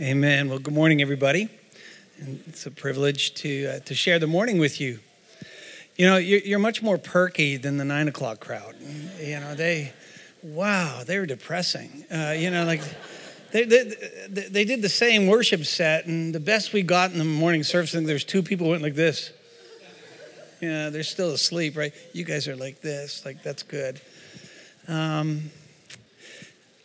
Amen. Well, good morning, everybody. And it's a privilege to, uh, to share the morning with you. You know, you're, you're much more perky than the nine o'clock crowd. You know, they, wow, they were depressing. Uh, you know, like, they, they, they did the same worship set, and the best we got in the morning service, and there's two people went like this. Yeah, they're still asleep, right? You guys are like this, like that's good. Um,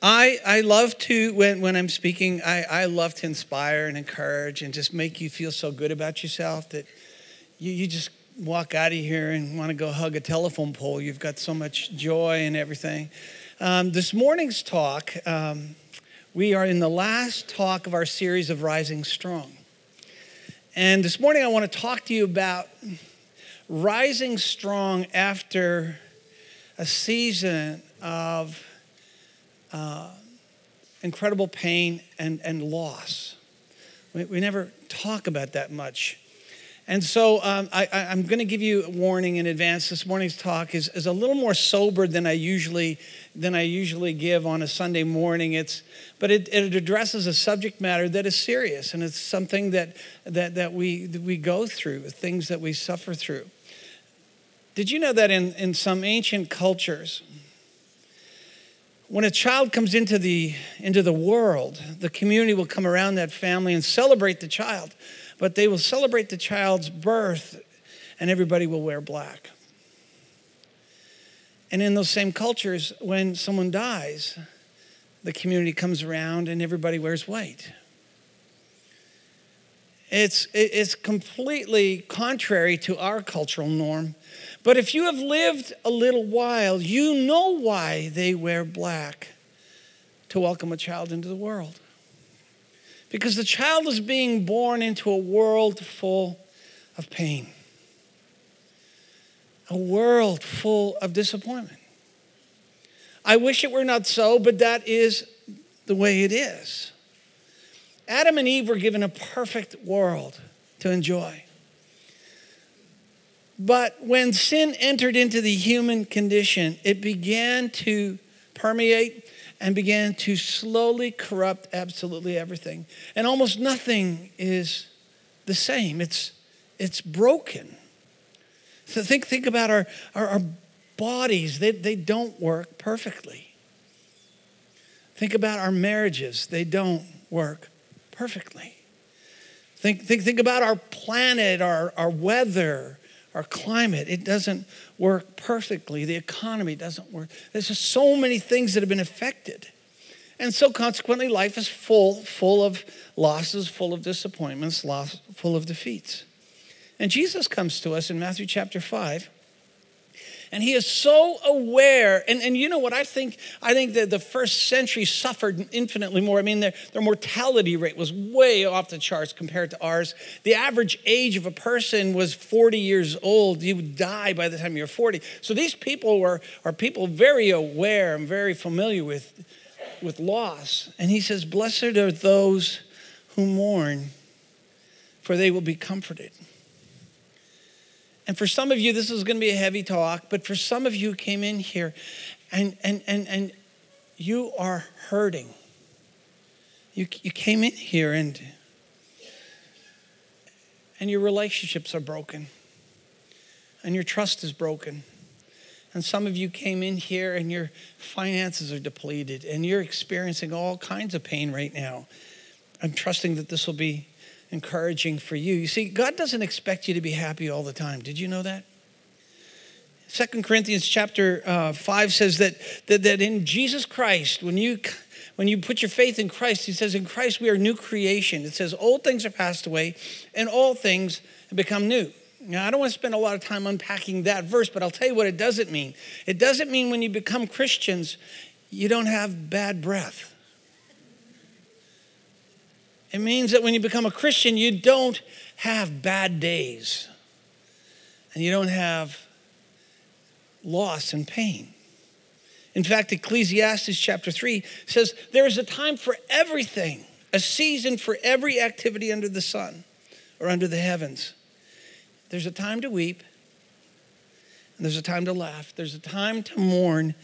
I, I love to, when, when I'm speaking, I, I love to inspire and encourage and just make you feel so good about yourself that you, you just walk out of here and want to go hug a telephone pole. You've got so much joy and everything. Um, this morning's talk, um, we are in the last talk of our series of Rising Strong. And this morning I want to talk to you about rising strong after a season of uh, incredible pain and, and loss. We, we never talk about that much. And so um, I, am going to give you a warning in advance. This morning's talk is, is a little more sober than I usually than I usually give on a Sunday morning. It's, but it, it addresses a subject matter that is serious, and it's something that that that we that we go through, things that we suffer through. Did you know that in, in some ancient cultures, when a child comes into the, into the world, the community will come around that family and celebrate the child, but they will celebrate the child's birth and everybody will wear black. And in those same cultures, when someone dies, the community comes around and everybody wears white. It's, it's completely contrary to our cultural norm. But if you have lived a little while, you know why they wear black to welcome a child into the world. Because the child is being born into a world full of pain, a world full of disappointment. I wish it were not so, but that is the way it is. Adam and Eve were given a perfect world to enjoy. But when sin entered into the human condition, it began to permeate and began to slowly corrupt absolutely everything. And almost nothing is the same. It's, it's broken. So think, think about our, our, our bodies, they, they don't work perfectly. Think about our marriages, they don't work perfectly. Think, think, think about our planet, our, our weather, our climate. It doesn't work perfectly. The economy doesn't work. There's just so many things that have been affected. And so consequently, life is full, full of losses, full of disappointments, loss, full of defeats. And Jesus comes to us in Matthew chapter 5 and he is so aware. And, and you know what I think? I think that the first century suffered infinitely more. I mean, their, their mortality rate was way off the charts compared to ours. The average age of a person was 40 years old. You would die by the time you're 40. So these people were are people very aware and very familiar with, with loss. And he says, Blessed are those who mourn, for they will be comforted. And for some of you, this is going to be a heavy talk, but for some of you who came in here and, and, and, and you are hurting. You, you came in here and, and your relationships are broken and your trust is broken. And some of you came in here and your finances are depleted and you're experiencing all kinds of pain right now. I'm trusting that this will be encouraging for you. You see, God doesn't expect you to be happy all the time. Did you know that? Second Corinthians chapter uh, 5 says that, that, that in Jesus Christ, when you, when you put your faith in Christ, he says, in Christ we are new creation. It says, old things are passed away and all things become new. Now, I don't want to spend a lot of time unpacking that verse, but I'll tell you what it doesn't mean. It doesn't mean when you become Christians, you don't have bad breath. It means that when you become a Christian, you don't have bad days and you don't have loss and pain. In fact, Ecclesiastes chapter 3 says there is a time for everything, a season for every activity under the sun or under the heavens. There's a time to weep, and there's a time to laugh, there's a time to mourn,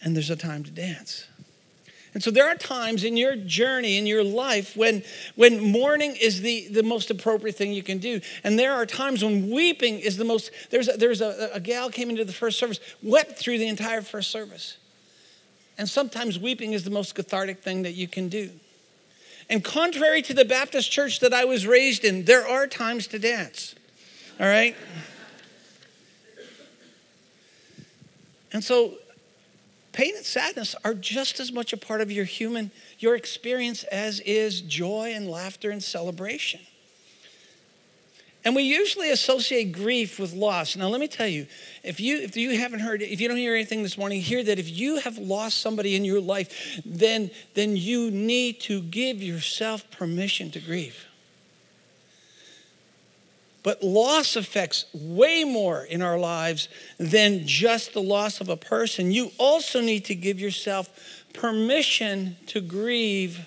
and there's a time to dance. And so there are times in your journey, in your life, when, when mourning is the, the most appropriate thing you can do. And there are times when weeping is the most, there's a, there's a, a gal came into the first service, wept through the entire first service. And sometimes weeping is the most cathartic thing that you can do. And contrary to the Baptist church that I was raised in, there are times to dance. All right? And so pain and sadness are just as much a part of your human your experience as is joy and laughter and celebration. And we usually associate grief with loss. Now let me tell you if you if you haven't heard if you don't hear anything this morning hear that if you have lost somebody in your life then then you need to give yourself permission to grieve but loss affects way more in our lives than just the loss of a person. You also need to give yourself permission to grieve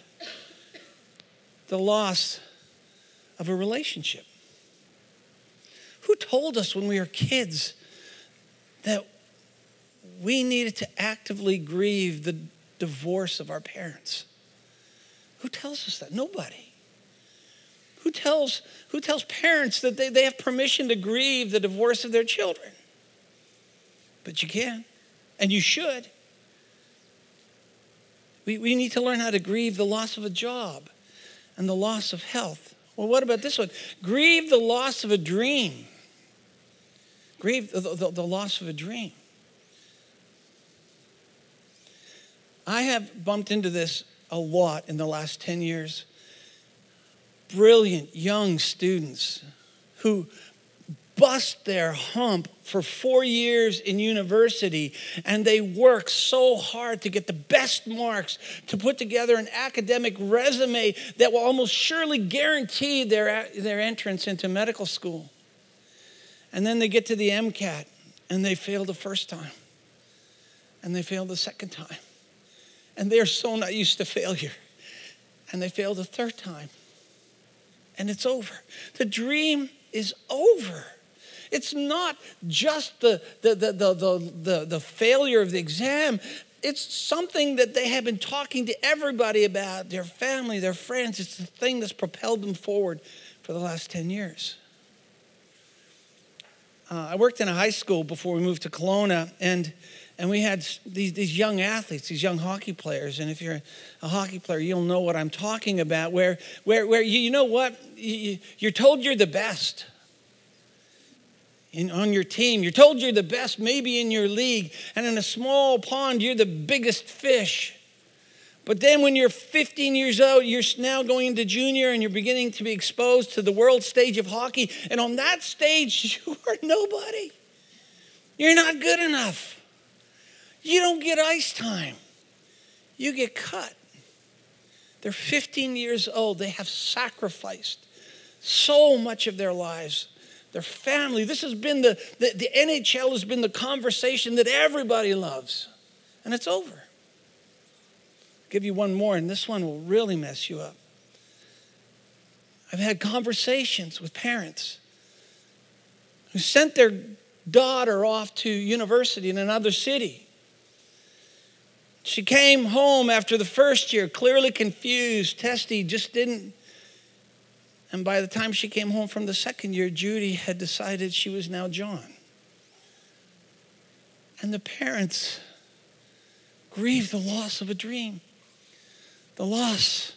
the loss of a relationship. Who told us when we were kids that we needed to actively grieve the divorce of our parents? Who tells us that? Nobody. Who tells, who tells parents that they, they have permission to grieve the divorce of their children? But you can, and you should. We, we need to learn how to grieve the loss of a job and the loss of health. Well, what about this one? Grieve the loss of a dream. Grieve the, the, the loss of a dream. I have bumped into this a lot in the last 10 years brilliant young students who bust their hump for four years in university and they work so hard to get the best marks to put together an academic resume that will almost surely guarantee their, their entrance into medical school. And then they get to the MCAT and they fail the first time and they fail the second time. And they're so not used to failure. And they fail the third time and it's over. The dream is over. It's not just the, the, the, the, the, the, failure of the exam. It's something that they have been talking to everybody about, their family, their friends. It's the thing that's propelled them forward for the last 10 years. Uh, I worked in a high school before we moved to Kelowna, and and we had these, these young athletes, these young hockey players. And if you're a hockey player, you'll know what I'm talking about, where, where, where you, you know what? You, you're told you're the best in, on your team. You're told you're the best, maybe in your league. And in a small pond, you're the biggest fish. But then when you're 15 years old, you're now going into junior and you're beginning to be exposed to the world stage of hockey. And on that stage, you are nobody. You're not good enough. You don't get ice time, you get cut. They're 15 years old. They have sacrificed so much of their lives, their family. This has been the, the, the NHL has been the conversation that everybody loves, and it's over. I'll give you one more, and this one will really mess you up. I've had conversations with parents who sent their daughter off to university in another city she came home after the first year, clearly confused. Testy just didn't. And by the time she came home from the second year, Judy had decided she was now John. And the parents grieved the loss of a dream, the loss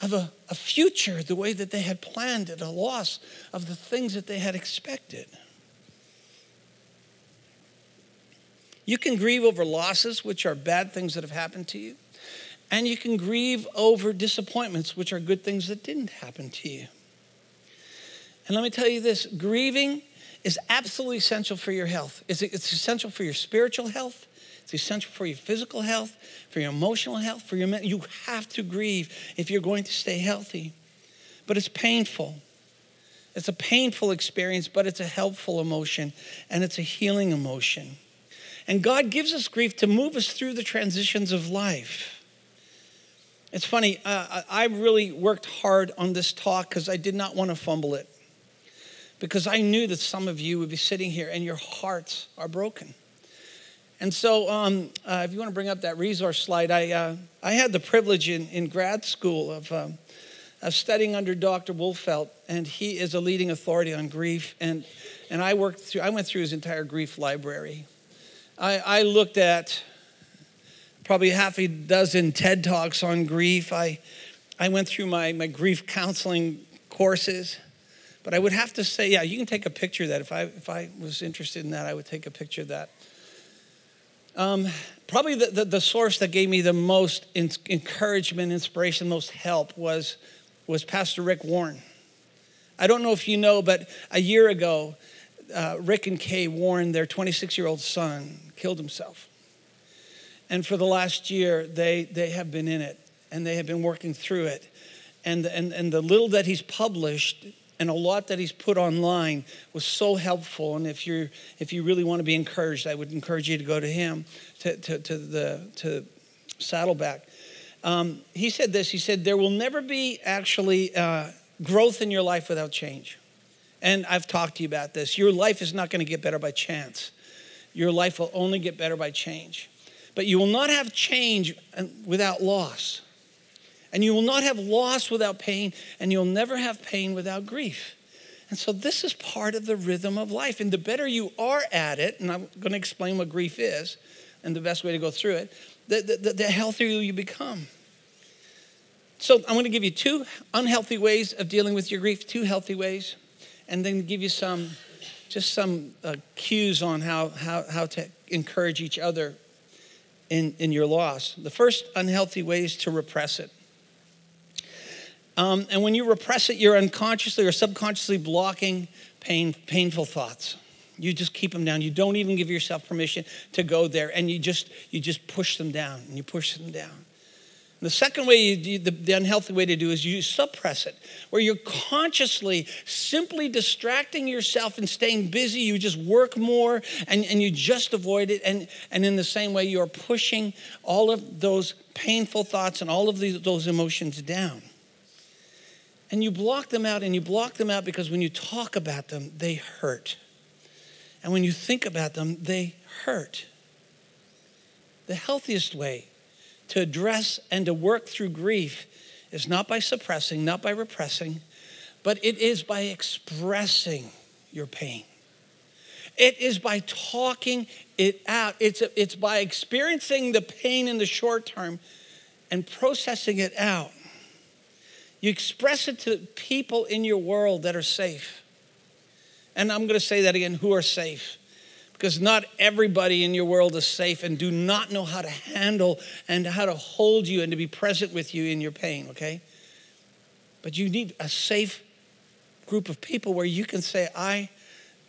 of a, a future the way that they had planned it, a loss of the things that they had expected. You can grieve over losses, which are bad things that have happened to you. And you can grieve over disappointments, which are good things that didn't happen to you. And let me tell you this grieving is absolutely essential for your health. It's, essential for your spiritual health. It's essential for your physical health, for your emotional health, for your mental. You have to grieve if you're going to stay healthy. But it's painful. It's a painful experience, but it's a helpful emotion and it's a healing emotion. And God gives us grief to move us through the transitions of life. It's funny, uh, I really worked hard on this talk because I did not want to fumble it. Because I knew that some of you would be sitting here and your hearts are broken. And so, um, uh, if you want to bring up that resource slide, I, uh, I had the privilege in, in grad school of, um, of studying under Dr. Wolfelt, and he is a leading authority on grief. And, and I worked through, I went through his entire grief library. I, I looked at probably half a dozen TED Talks on grief. I, I went through my, my grief counseling courses. But I would have to say, yeah, you can take a picture of that. If I, if I was interested in that, I would take a picture of that. Um, probably the, the, the, source that gave me the most in, encouragement, inspiration, most help was, was Pastor Rick Warren. I don't know if you know, but a year ago, uh, Rick and Kay Warren, their 26 year old son, killed himself. And for the last year, they, they have been in it and they have been working through it. And, and, and the little that he's published and a lot that he's put online was so helpful. And if you if you really want to be encouraged, I would encourage you to go to him to to, to the to Saddleback. Um, he said this. He said there will never be actually uh, growth in your life without change. And I've talked to you about this. Your life is not going to get better by chance. Your life will only get better by change. But you will not have change without loss. And you will not have loss without pain, and you'll never have pain without grief. And so this is part of the rhythm of life. And the better you are at it, and I'm going to explain what grief is and the best way to go through it, the, the, the healthier you become. So I'm going to give you two unhealthy ways of dealing with your grief, two healthy ways, and then give you some, just some uh, cues on how, how, how to encourage each other in, in your loss. The first unhealthy way is to repress it. Um, and when you repress it, you're unconsciously or subconsciously blocking pain, painful thoughts. You just keep them down. You don't even give yourself permission to go there, and you just you just push them down, and you push them down. And the second way, you the, the unhealthy way to do is you suppress it, where you're consciously simply distracting yourself and staying busy. You just work more, and, and you just avoid it. And, and in the same way, you're pushing all of those painful thoughts and all of these, those emotions down. And you block them out, and you block them out because when you talk about them, they hurt. And when you think about them, they hurt. The healthiest way to address and to work through grief is not by suppressing, not by repressing, but it is by expressing your pain. It is by talking it out. It's, it's by experiencing the pain in the short term and processing it out. You express it to people in your world that are safe. And I'm going to say that again who are safe. Because not everybody in your world is safe and do not know how to handle and how to hold you and to be present with you in your pain, okay? But you need a safe group of people where you can say, I,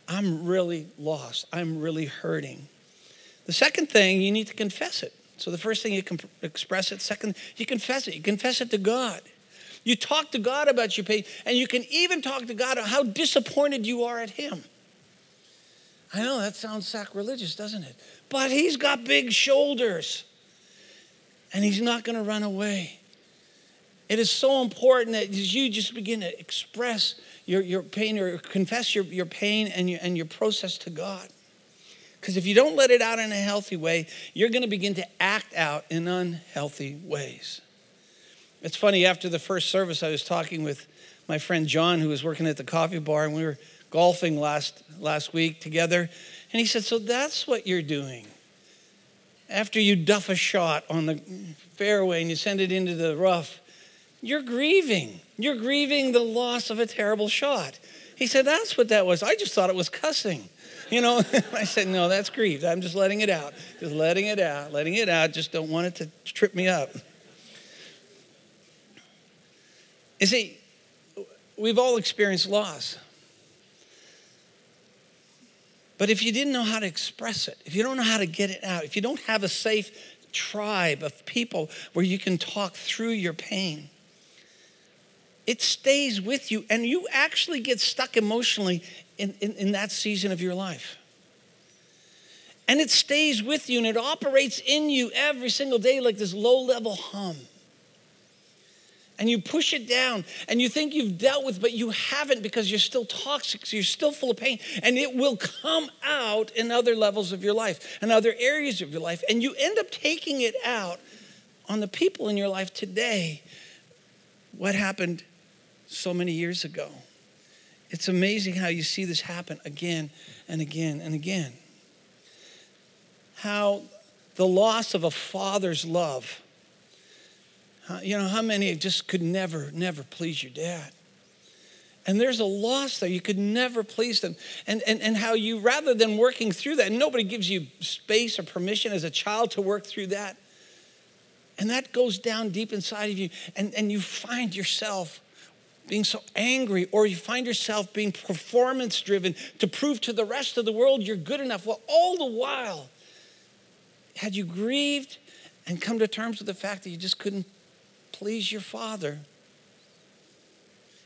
I'm really lost. I'm really hurting. The second thing, you need to confess it. So the first thing you can express it. Second, you confess it. You confess it to God. You talk to God about your pain, and you can even talk to God how disappointed you are at Him. I know that sounds sacrilegious, doesn't it? But He's got big shoulders, and He's not going to run away. It is so important that you just begin to express your, your pain or confess your, your pain and your, and your process to God. Because if you don't let it out in a healthy way, you're going to begin to act out in unhealthy ways. It's funny, after the first service, I was talking with my friend John, who was working at the coffee bar, and we were golfing last, last week together. And he said, So that's what you're doing. After you duff a shot on the fairway and you send it into the rough, you're grieving. You're grieving the loss of a terrible shot. He said, That's what that was. I just thought it was cussing. You know, I said, No, that's grief. I'm just letting it out. Just letting it out, letting it out. Just don't want it to trip me up. You see, we've all experienced loss. But if you didn't know how to express it, if you don't know how to get it out, if you don't have a safe tribe of people where you can talk through your pain, it stays with you and you actually get stuck emotionally in, in, in, that season of your life. And it stays with you and it operates in you every single day like this low level hum. And you push it down and you think you've dealt with, but you haven't because you're still toxic, so you're still full of pain, and it will come out in other levels of your life and other areas of your life, and you end up taking it out on the people in your life today. What happened so many years ago? It's amazing how you see this happen again and again and again. How the loss of a father's love. You know, how many just could never, never please your dad? And there's a loss there. You could never please them. And, and, and how you, rather than working through that, nobody gives you space or permission as a child to work through that. And that goes down deep inside of you. And, and you find yourself being so angry, or you find yourself being performance driven to prove to the rest of the world you're good enough. Well, all the while, had you grieved and come to terms with the fact that you just couldn't please your father?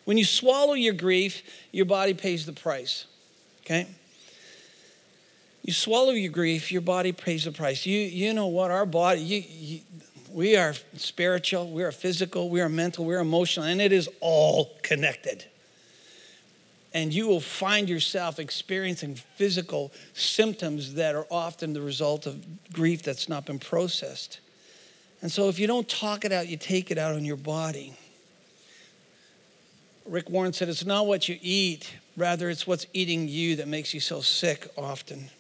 When you swallow your grief, your body pays the price. Okay? You swallow your grief, your body pays the price. You, you know what? Our body, you, you, we are spiritual, we are physical, we are mental, we are emotional, and it is all connected and you will find yourself experiencing physical symptoms that are often the result of grief that's not been processed. And so, if you don't talk it out, you take it out on your body. Rick Warren said, It's not what you eat, rather, it's what's eating you that makes you so sick often.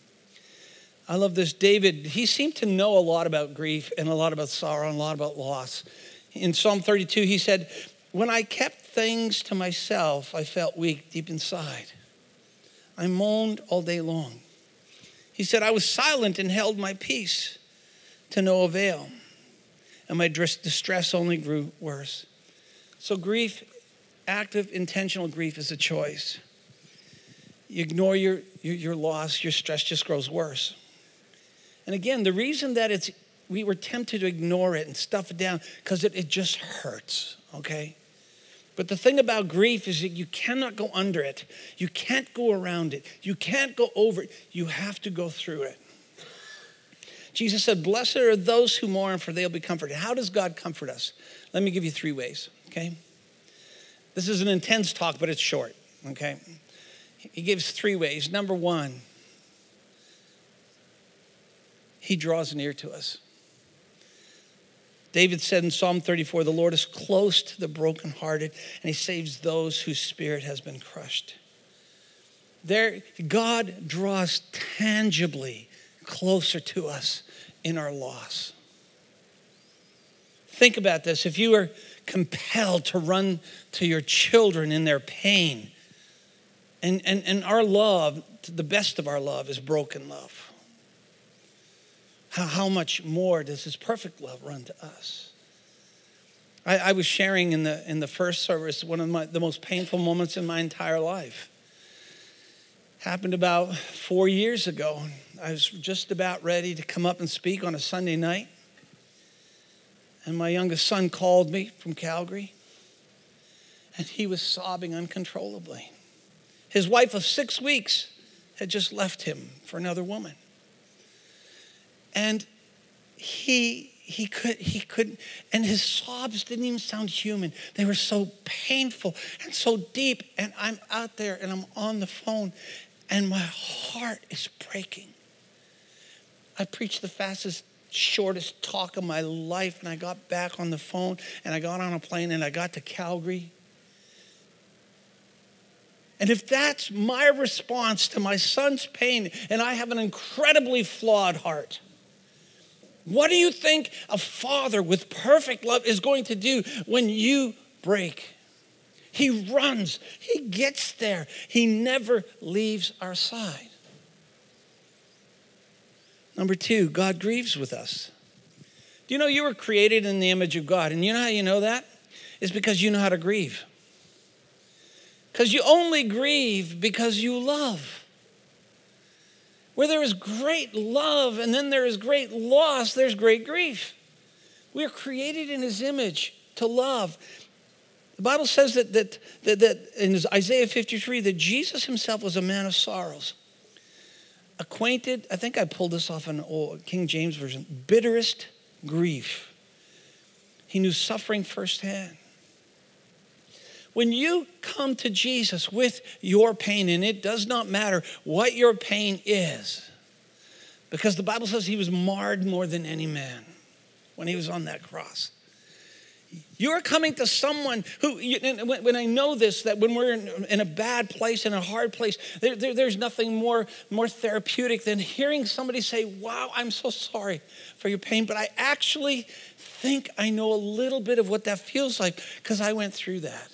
I love this. David, he seemed to know a lot about grief and a lot about sorrow and a lot about loss. In Psalm 32, he said, When I kept things to myself, I felt weak deep inside. I moaned all day long. He said, I was silent and held my peace to no avail, and my distress only grew worse. So, grief, active, intentional grief, is a choice. You ignore your, your, your loss, your stress just grows worse. And again, the reason that it's we were tempted to ignore it and stuff it down because it, it just hurts, okay? But the thing about grief is that you cannot go under it. You can't go around it. You can't go over it. You have to go through it. Jesus said, Blessed are those who mourn, for they'll be comforted. How does God comfort us? Let me give you three ways, okay? This is an intense talk, but it's short, okay? He gives three ways. Number one, he draws near to us. David said in Psalm 34 the Lord is close to the brokenhearted, and he saves those whose spirit has been crushed. There, God draws tangibly closer to us in our loss. Think about this. If you were compelled to run to your children in their pain, and, and, and our love, the best of our love, is broken love. How, how much more does his perfect love run to us? I, I was sharing in the, in the first service one of my, the most painful moments in my entire life. Happened about four years ago. I was just about ready to come up and speak on a Sunday night. And my youngest son called me from Calgary, and he was sobbing uncontrollably. His wife of six weeks had just left him for another woman. And he he could he couldn't and his sobs didn't even sound human. They were so painful and so deep. And i'm out there and i'm on the phone and my heart is breaking i preached the fastest shortest talk of my life and i got back on the phone and i got on a plane and i got to calgary and if that's my response to my son's pain and i have an incredibly flawed heart what do you think a father with perfect love is going to do when you break? He runs, he gets there, he never leaves our side. Number two, God grieves with us. Do you know you were created in the image of God? And you know how you know that? It's because you know how to grieve. Because you only grieve because you love where there is great love and then there is great loss, there's great grief. We are created in his image to love. The Bible says that, that, that, that in Isaiah 53 that Jesus himself was a man of sorrows. Acquainted, I think I pulled this off an old King James version, bitterest grief. He knew suffering firsthand. When you come to Jesus with your pain, and it does not matter what your pain is, because the Bible says he was marred more than any man when he was on that cross. You're coming to someone who, when I know this, that when we're in, a bad place, in a hard place, there, there, there's nothing more, more therapeutic than hearing somebody say, Wow, I'm so sorry for your pain, but I actually think I know a little bit of what that feels like because I went through that.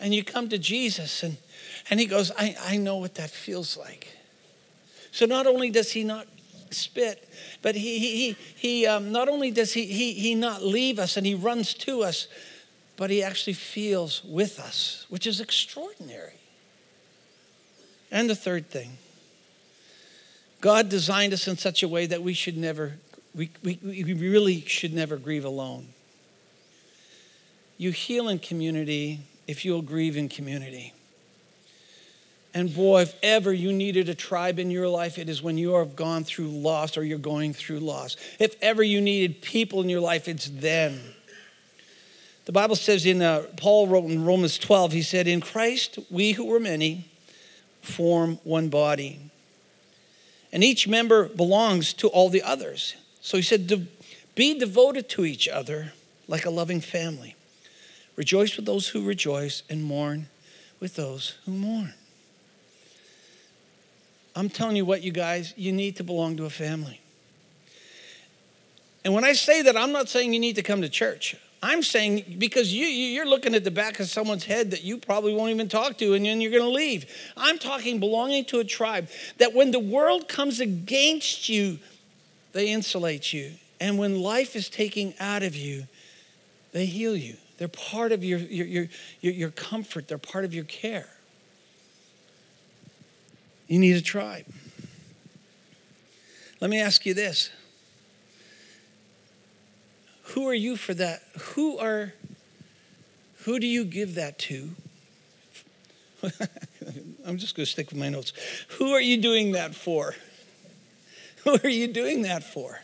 And you come to Jesus, and, and he goes, I, I know what that feels like. So not only does he not spit. But he, he, he um, not only does he, he, he not leave us and he runs to us, but he actually feels with us, which is extraordinary. And the third thing God designed us in such a way that we should never, we, we, we really should never grieve alone. You heal in community if you'll grieve in community. And boy, if ever you needed a tribe in your life, it is when you have gone through loss or you're going through loss. If ever you needed people in your life, it's then. The Bible says in, uh, Paul wrote in Romans 12, he said, In Christ, we who were many form one body. And each member belongs to all the others. So he said, Be devoted to each other like a loving family. Rejoice with those who rejoice and mourn with those who mourn. I'm telling you what, you guys, you need to belong to a family. And when I say that, I'm not saying you need to come to church. I'm saying because you, you're looking at the back of someone's head that you probably won't even talk to, and then you're going to leave. I'm talking belonging to a tribe that when the world comes against you, they insulate you. And when life is taking out of you, they heal you. They're part of your, your, your, your comfort, they're part of your care. You need a tribe. Let me ask you this. Who are you for that? Who are who do you give that to? I'm just going to stick with my notes. Who are you doing that for? Who are you doing that for?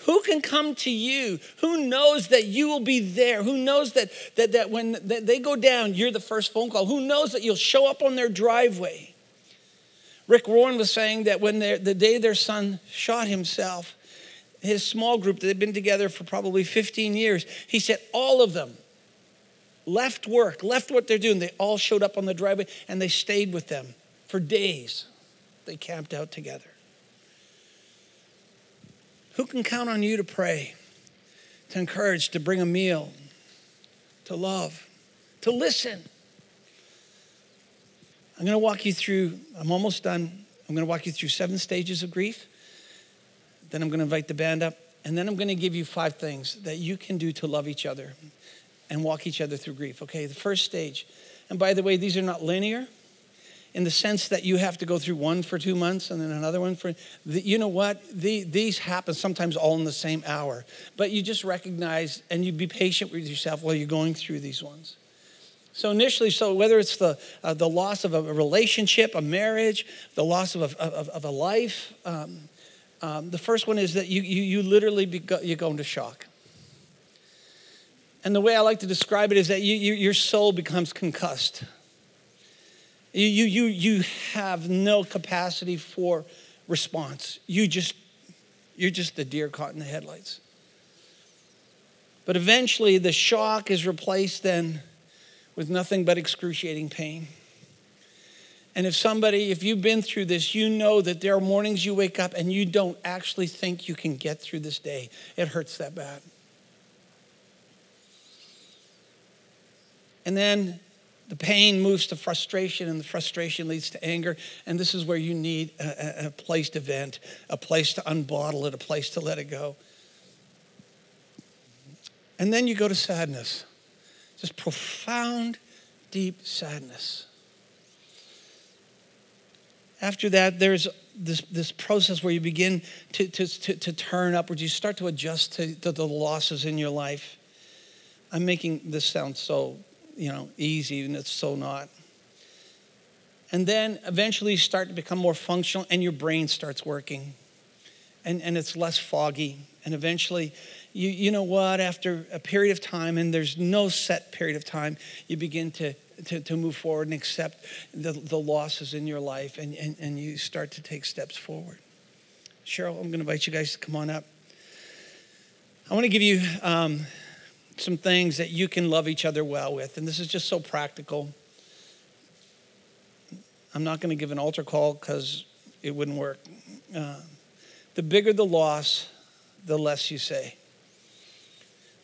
Who can come to you? Who knows that you will be there? Who knows that, that, that when they go down, you're the first phone call? Who knows that you'll show up on their driveway? Rick Warren was saying that when the day their son shot himself, his small group that had been together for probably 15 years, he said all of them left work, left what they're doing. They all showed up on the driveway and they stayed with them for days. They camped out together. Who can count on you to pray, to encourage, to bring a meal, to love, to listen? I'm going to walk you through, I'm almost done. I'm going to walk you through seven stages of grief. Then I'm going to invite the band up. And then I'm going to give you five things that you can do to love each other and walk each other through grief. Okay, the first stage. And by the way, these are not linear in the sense that you have to go through one for two months and then another one for the, you know what the, these happen sometimes all in the same hour but you just recognize and you be patient with yourself while you're going through these ones so initially, so whether it's the, uh, the loss of a relationship, a marriage, the loss of a, of, of a life, um, um, the first one is that you, you, you literally be, you go into shock. And the way I like to describe it is that you, you, your soul becomes concussed. You, you, you, you have no capacity for response. You just, you're just the deer caught in the headlights. But eventually, the shock is replaced then with nothing but excruciating pain. And if somebody, if you've been through this, you know that there are mornings you wake up and you don't actually think you can get through this day. It hurts that bad. And then the pain moves to frustration, and the frustration leads to anger. And this is where you need a, a, place to vent, a place to unbottle it, a place to let it go. And then you go to sadness this profound, deep sadness. After that, there's this, this process where you begin to, to, to, to turn upwards. You start to adjust to, to the losses in your life. I'm making this sound so, you know, easy, and it's so not. And then eventually you start to become more functional and your brain starts working. And, and it's less foggy. And eventually you, you know what, after a period of time, and there's no set period of time, you begin to, to, to move forward and accept the, the losses in your life and, and, and you start to take steps forward. Cheryl, I'm going to invite you guys to come on up. I want to give you um, some things that you can love each other well with, and this is just so practical. I'm not going to give an altar call because it wouldn't work. Uh, the bigger the loss, the less you say.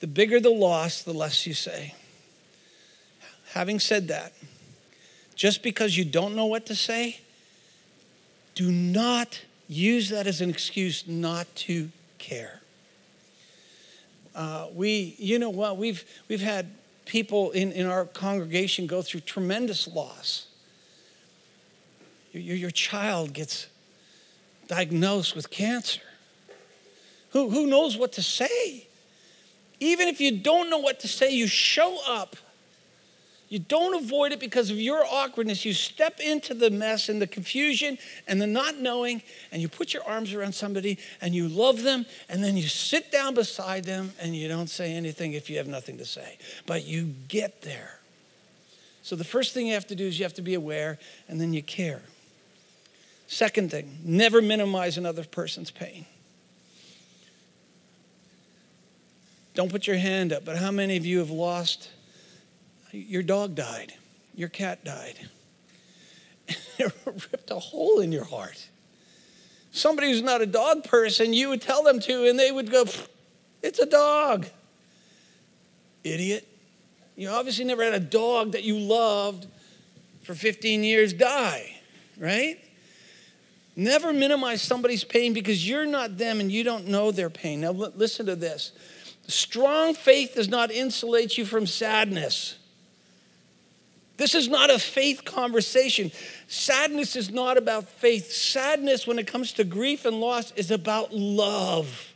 The bigger the loss, the less you say. Having said that, just because you don't know what to say, do not use that as an excuse not to care. Uh, we, you know what, we've, we've had people in, in our congregation go through tremendous loss. Your, your child gets diagnosed with cancer. Who, who knows what to say? Even if you don't know what to say, you show up. You don't avoid it because of your awkwardness. You step into the mess and the confusion and the not knowing, and you put your arms around somebody and you love them, and then you sit down beside them and you don't say anything if you have nothing to say. But you get there. So the first thing you have to do is you have to be aware and then you care. Second thing, never minimize another person's pain. Don't put your hand up, but how many of you have lost? Your dog died, your cat died. it ripped a hole in your heart. Somebody who's not a dog person, you would tell them to, and they would go, It's a dog. Idiot. You obviously never had a dog that you loved for 15 years die, right? Never minimize somebody's pain because you're not them and you don't know their pain. Now, listen to this strong faith does not insulate you from sadness. This is not a faith conversation. Sadness is not about faith. Sadness, when it comes to grief and loss, is about love.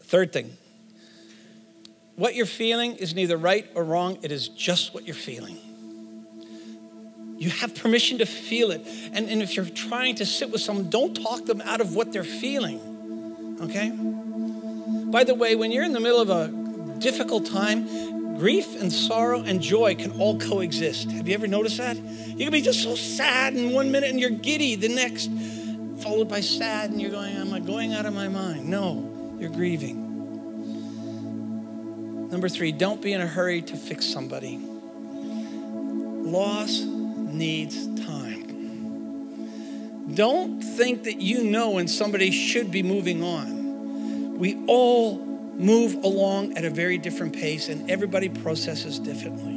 Third thing what you're feeling is neither right or wrong, it is just what you're feeling. You have permission to feel it. And, and if you're trying to sit with someone, don't talk them out of what they're feeling. Okay? By the way, when you're in the middle of a difficult time, grief and sorrow and joy can all coexist. Have you ever noticed that? You can be just so sad in one minute and you're giddy the next, followed by sad, and you're going, Am I going out of my mind? No, you're grieving. Number three, don't be in a hurry to fix somebody. Loss needs time. Don't think that you know when somebody should be moving on. We all move along at a very different pace, and everybody processes differently.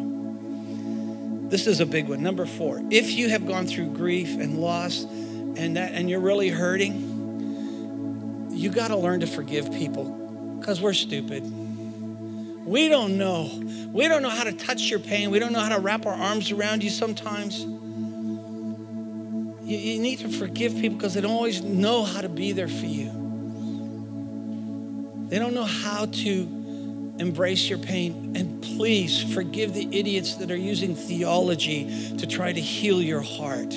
This is a big one. Number four, if you have gone through grief and loss and that and you're really hurting, you got to learn to forgive people because we're stupid. We don't know. We don't know how to touch your pain. We don't know how to wrap our arms around you sometimes. You, you need to forgive people because they don't always know how to be there for you. They don't know how to embrace your pain. And please forgive the idiots that are using theology to try to heal your heart.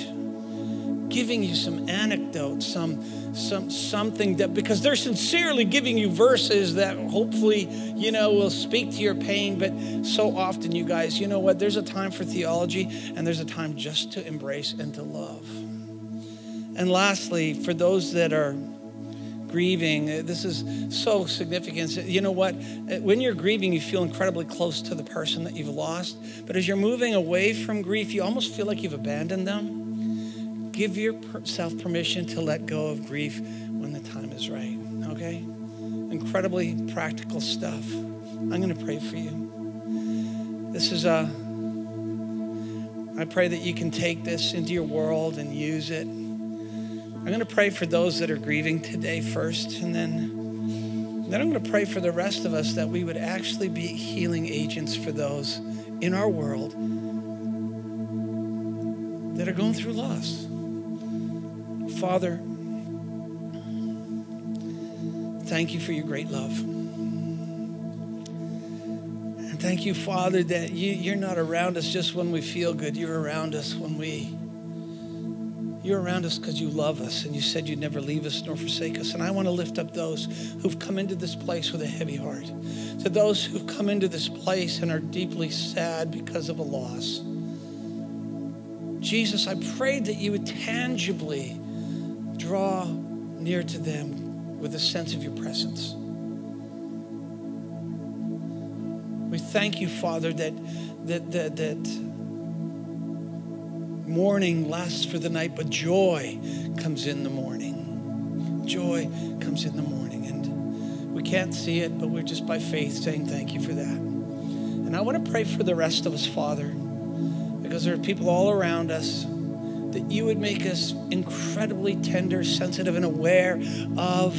Giving you some anecdotes, some, some something that because they're sincerely giving you verses that hopefully, you know, will speak to your pain. But so often, you guys, you know what? There's a time for theology and there's a time just to embrace and to love. And lastly, for those that are grieving, uh, this is so significant. You know what? Uh, when you're grieving, you feel incredibly close to the person that you've lost. But as you're moving away from grief, you almost feel like you've abandoned them. Give yourself permission to let go of grief when the time is right, okay? Incredibly practical stuff. I'm going to pray for you. This is a, I pray that you can take this into your world and use it. I'm going to pray for those that are grieving today first, and then, then I'm going to pray for the rest of us that we would actually be healing agents for those in our world that are going through loss. Father, thank you for your great love. And thank you, Father, that you, you're not around us just when we feel good. You're around us when we You're around us because you love us and you said you'd never leave us nor forsake us. And I want to lift up those who've come into this place with a heavy heart, to those who've come into this place and are deeply sad because of a loss. Jesus, I prayed that you would tangibly draw near to them with a sense of your presence. We thank you, Father, that that that, that mourning lasts for the night, but joy comes in the morning. Joy comes in the morning. And we can't see it, but we're just by faith saying thank you for that. And I want to pray for the rest of us, Father, because there are people all around us that you would make us incredibly tender, sensitive, and aware of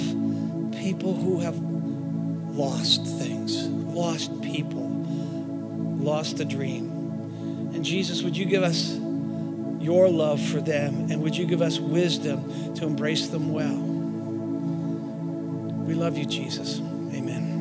people who have lost things, lost people, lost a dream. And Jesus, would you give us your love for them, and would you give us wisdom to embrace them well? We love you, Jesus. Amen.